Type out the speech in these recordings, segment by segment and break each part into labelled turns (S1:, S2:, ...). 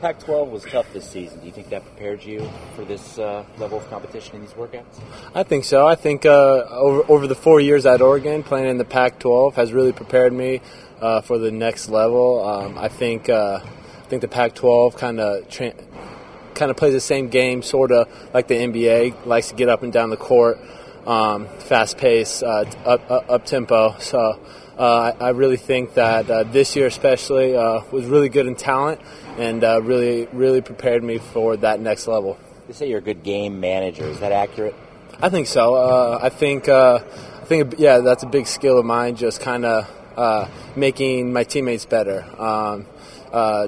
S1: Pac-12 was tough this season. Do you think that prepared you for this uh, level of competition in these workouts?
S2: I think so. I think uh, over, over the four years at Oregon, playing in the Pac-12 has really prepared me uh, for the next level. Um, I think uh, I think the Pac-12 kind of tra- kind of plays the same game, sort of like the NBA, likes to get up and down the court, um, fast pace, uh, up, up, up tempo. So. Uh, I, really think that uh, this year, especially, uh, was really good in talent and uh, really, really prepared me for that next level.
S1: You say you're a good game manager. Is that accurate?
S2: I think so. Uh, I think, uh, I think, yeah, that's a big skill of mine. Just kind of making my teammates better. Um,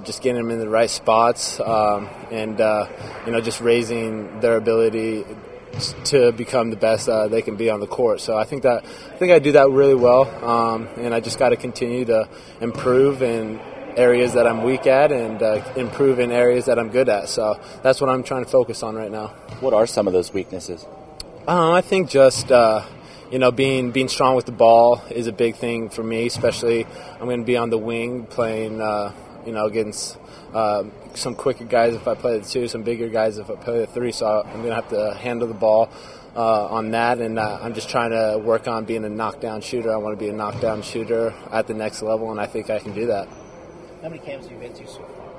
S2: just getting them in the right spots, um, and you know, just raising their ability to become the best uh, they can be on the court. So I think that I think I do that really well, um, and I just got to continue to improve in areas that I'm weak at and uh, improve in areas that I'm good at. So that's what I'm trying to focus on right now.
S1: What are some of those weaknesses?
S2: Uh, I think just uh, you know being being strong with the ball is a big thing for me. Especially I'm going to be on the wing playing uh, you know against uh, some quicker guys if I play the two, some bigger guys if I play the three. So I'm going to have to handle the ball uh, on that, and uh, I'm just trying to work on being a knockdown shooter. I want to be a knockdown shooter at the next level, and I think I can do that.
S3: How many camps have you been to so far?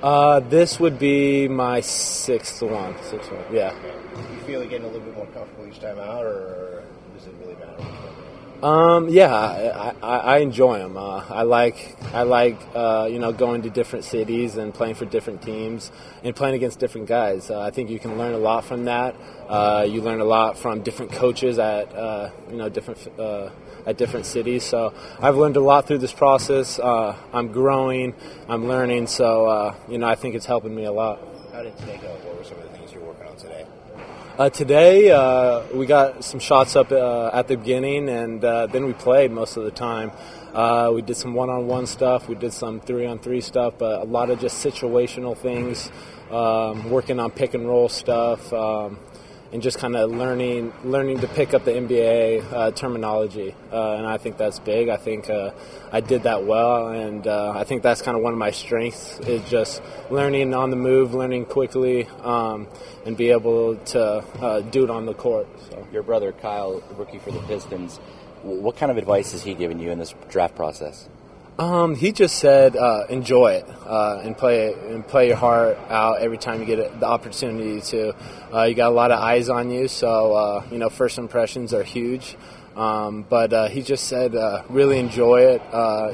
S2: Uh, this would be my sixth one. Sixth one, yeah.
S3: Do you feel like getting a little bit more comfortable each time out, or does it really matter?
S2: Um, yeah, I, I, I enjoy them. Uh, I like I like uh, you know going to different cities and playing for different teams and playing against different guys. Uh, I think you can learn a lot from that. Uh, you learn a lot from different coaches at uh, you know different uh, at different cities. So I've learned a lot through this process. I'm growing. I'm learning. So you know I think it's helping me a lot.
S3: How did today go? What were some of the things you're working on today?
S2: Uh, today, uh, we got some shots up uh, at the beginning, and uh, then we played most of the time. Uh, we did some one on one stuff, we did some three on three stuff, but a lot of just situational things, um, working on pick and roll stuff. Um, and just kind of learning learning to pick up the NBA uh, terminology, uh, and I think that's big. I think uh, I did that well, and uh, I think that's kind of one of my strengths is just learning on the move, learning quickly, um, and be able to uh, do it on the court. So.
S1: Your brother Kyle, rookie for the Pistons, what kind of advice has he given you in this draft process?
S2: Um, he just said uh, enjoy it uh, and play and play your heart out every time you get the opportunity to. Uh, you got a lot of eyes on you, so uh, you know first impressions are huge. Um, but uh, he just said uh, really enjoy it.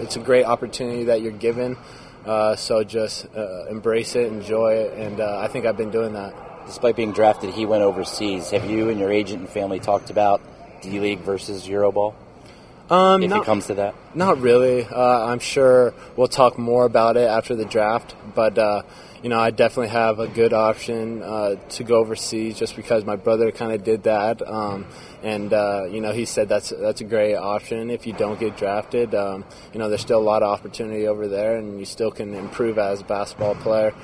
S2: it's a great opportunity that you're given, so just embrace it, enjoy it, and I think I've been doing that.
S1: Despite being drafted, he went overseas. Have you and your agent and family talked about D League versus Euroball?
S2: Um,
S1: if
S2: not,
S1: it comes to that?
S2: Not really. Uh, I'm sure we'll talk more about it after the draft, but uh, you know, I definitely have a good option uh, to go overseas just because my brother kind of did that, um, and uh, you know, he said that's that's a great option if you don't get drafted. Um, you know, there's still a lot of opportunity over there, and you still can improve as a basketball player.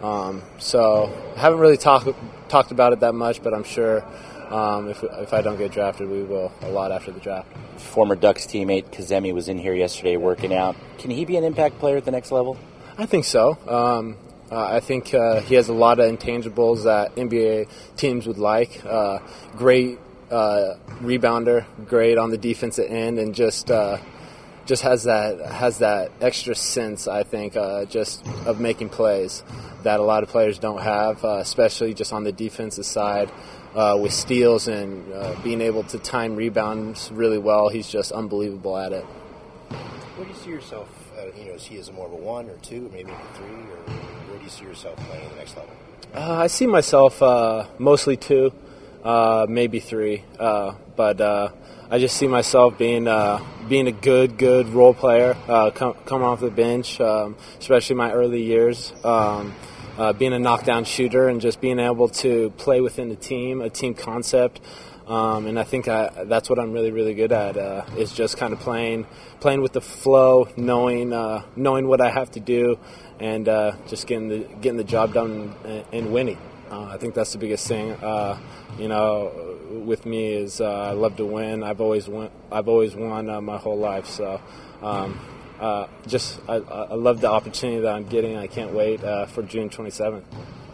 S2: Um, so, I haven't really talked talked about it that much, but I'm sure. Um, if, if I don't get drafted, we will a lot after the draft.
S1: Former Ducks teammate Kazemi was in here yesterday working out. Can he be an impact player at the next level?
S2: I think so. Um, uh, I think uh, he has a lot of intangibles that NBA teams would like. Uh, great uh, rebounder, great on the defensive end, and just uh, just has that has that extra sense. I think uh, just of making plays that a lot of players don't have, especially just on the defensive side uh, with steals and uh, being able to time rebounds really well. He's just unbelievable at it.
S3: Where do you see yourself? Uh, you know, is he as a more of a one or two, maybe a three, or where do you see yourself playing at the next level?
S2: Uh, I see myself uh, mostly two, uh, maybe three, but I just see myself being being a good, good role player, come, come off the bench, um, especially my early years. Um, uh, being a knockdown shooter and just being able to play within the team, a team concept. Um, and I think I, that's what I'm really, really good at uh, is just kind of playing, playing with the flow, knowing, uh, knowing what I have to do, and uh, just getting the getting the job done and, and winning. Uh, I think that's the biggest thing. Uh, you know, with me is I love to win. I've always won. I've always won my whole life. So. Um, uh, just I, I love the opportunity that I'm getting. I can't wait uh, for June 27th.